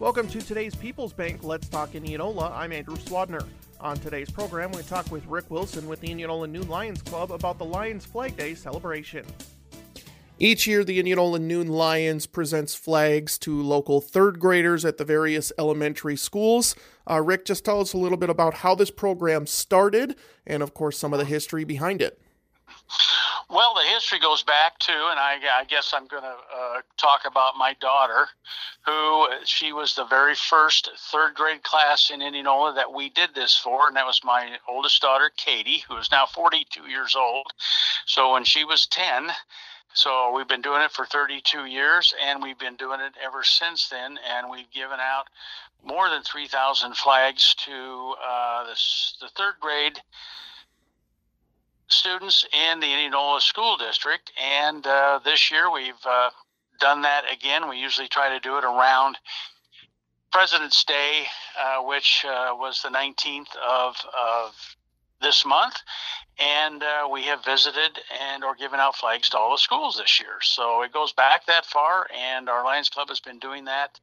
Welcome to today's People's Bank Let's Talk Indianola. I'm Andrew Swadner. On today's program, we talk with Rick Wilson with the Indianola Noon Lions Club about the Lions Flag Day celebration. Each year, the Indianola Noon Lions presents flags to local third graders at the various elementary schools. Uh, Rick, just tell us a little bit about how this program started and, of course, some of the history behind it. Well, the history goes back to, and I, I guess I'm going to uh, talk about my daughter, who she was the very first third grade class in Indianola that we did this for, and that was my oldest daughter, Katie, who is now 42 years old. So when she was 10, so we've been doing it for 32 years, and we've been doing it ever since then, and we've given out more than 3,000 flags to uh, the, the third grade students in the Indianola School District. And uh, this year we've uh, done that again. We usually try to do it around President's Day, uh, which uh, was the 19th of, of this month. And uh, we have visited and or given out flags to all the schools this year. So it goes back that far, and our Lions Club has been doing that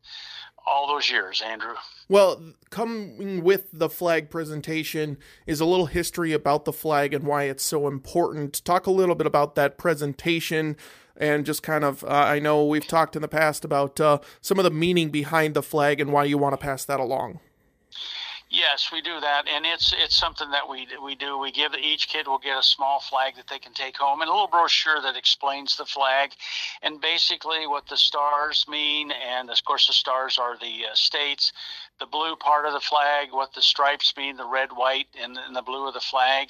all those years, Andrew. Well, coming with the flag presentation is a little history about the flag and why it's so important. Talk a little bit about that presentation and just kind of, uh, I know we've talked in the past about uh, some of the meaning behind the flag and why you want to pass that along. Yes, we do that, and it's it's something that we we do. We give each kid will get a small flag that they can take home, and a little brochure that explains the flag, and basically what the stars mean. And of course, the stars are the uh, states. The blue part of the flag, what the stripes mean, the red, white, and, and the blue of the flag,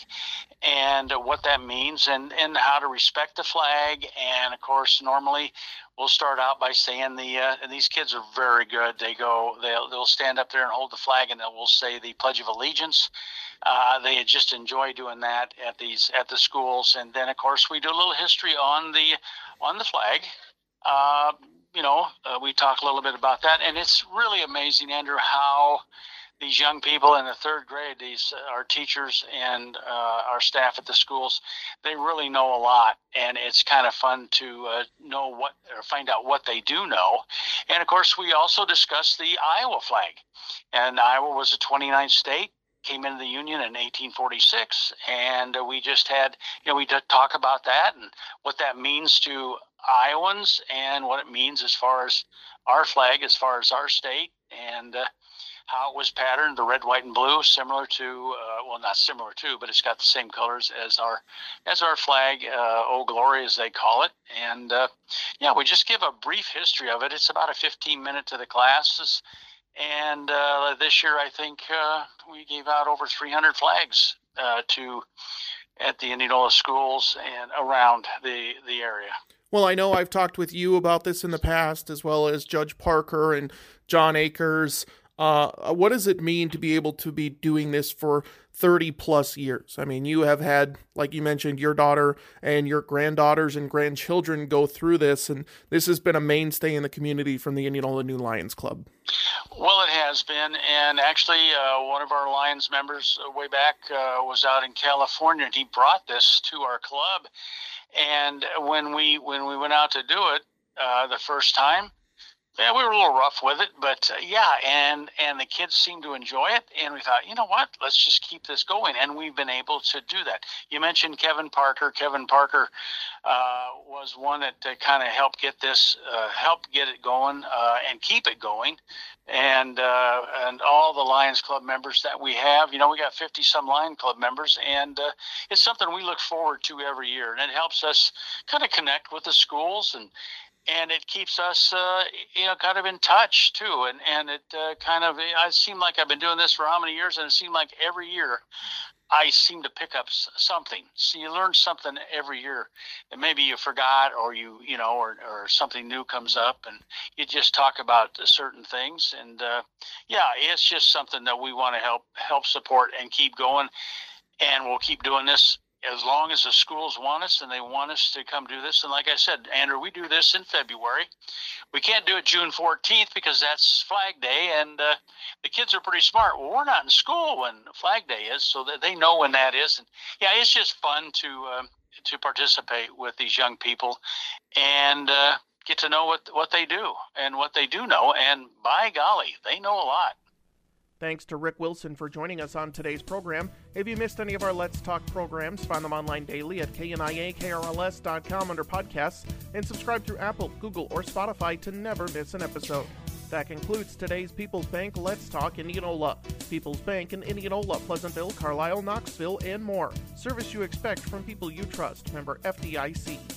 and uh, what that means, and and how to respect the flag. And of course, normally we'll start out by saying the uh, and these kids are very good. They go they'll they'll stand up there and hold the flag and they will say the Pledge of Allegiance. Uh, they just enjoy doing that at these at the schools, and then of course we do a little history on the on the flag. Uh, you know, uh, we talk a little bit about that, and it's really amazing, Andrew, how these young people in the third grade, these uh, our teachers and uh, our staff at the schools, they really know a lot, and it's kind of fun to uh, know what or find out what they do know. And of course, we also discussed the Iowa flag, and Iowa was a 29th state. Came into the Union in 1846, and we just had, you know, we did talk about that and what that means to Iowans and what it means as far as our flag, as far as our state, and uh, how it was patterned, the red, white, and blue, similar to uh, well, not similar to, but it's got the same colors as our as our flag, uh, Old Glory as they call it. And uh, yeah, we just give a brief history of it. It's about a 15 minute to the classes. And uh, this year, I think uh, we gave out over 300 flags uh, to at the Indianola schools and around the the area. Well, I know I've talked with you about this in the past, as well as Judge Parker and John Akers. Uh, what does it mean to be able to be doing this for 30 plus years? I mean, you have had, like you mentioned, your daughter and your granddaughters and grandchildren go through this, and this has been a mainstay in the community from the Indianola Noon Lions Club. Well, it has been, and actually, uh, one of our Lions members uh, way back uh, was out in California, and he brought this to our club. And when we when we went out to do it uh, the first time, yeah, we were a little rough with it, but uh, yeah, and and the kids seemed to enjoy it, and we thought, you know what, let's just keep this going, and we've been able to do that. You mentioned Kevin Parker. Kevin Parker uh, was one that uh, kind of helped get this, uh, helped get it going, uh, and keep it going, and uh, and all the Lions Club members that we have. You know, we got fifty some Lions Club members, and it's something we look forward to every year, and it helps us kind of connect with the schools and and it keeps us, uh, you know, kind of in touch too. And and it uh, kind of, I seem like I've been doing this for how many years, and it seemed like every year I seem to pick up something. So you learn something every year that maybe you forgot, or you you know, or or something new comes up, and you just talk about certain things. And uh, yeah, it's just something that we want to help help support and keep going, and we'll keep doing this as long as the schools want us and they want us to come do this. And like I said, Andrew, we do this in February. We can't do it June 14th because that's Flag Day, and uh, the kids are pretty smart. Well, we're not in school when Flag Day is, so that they know when that is. And yeah, it's just fun to uh, to participate with these young people and uh, get to know what what they do and what they do know. And by golly, they know a lot. Thanks to Rick Wilson for joining us on today's program. If you missed any of our Let's Talk programs, find them online daily at kniakrls.com under podcasts and subscribe through Apple, Google, or Spotify to never miss an episode. That concludes today's People's Bank Let's Talk Indianola. People's Bank in Indianola, Pleasantville, Carlisle, Knoxville, and more. Service you expect from people you trust. Member FDIC.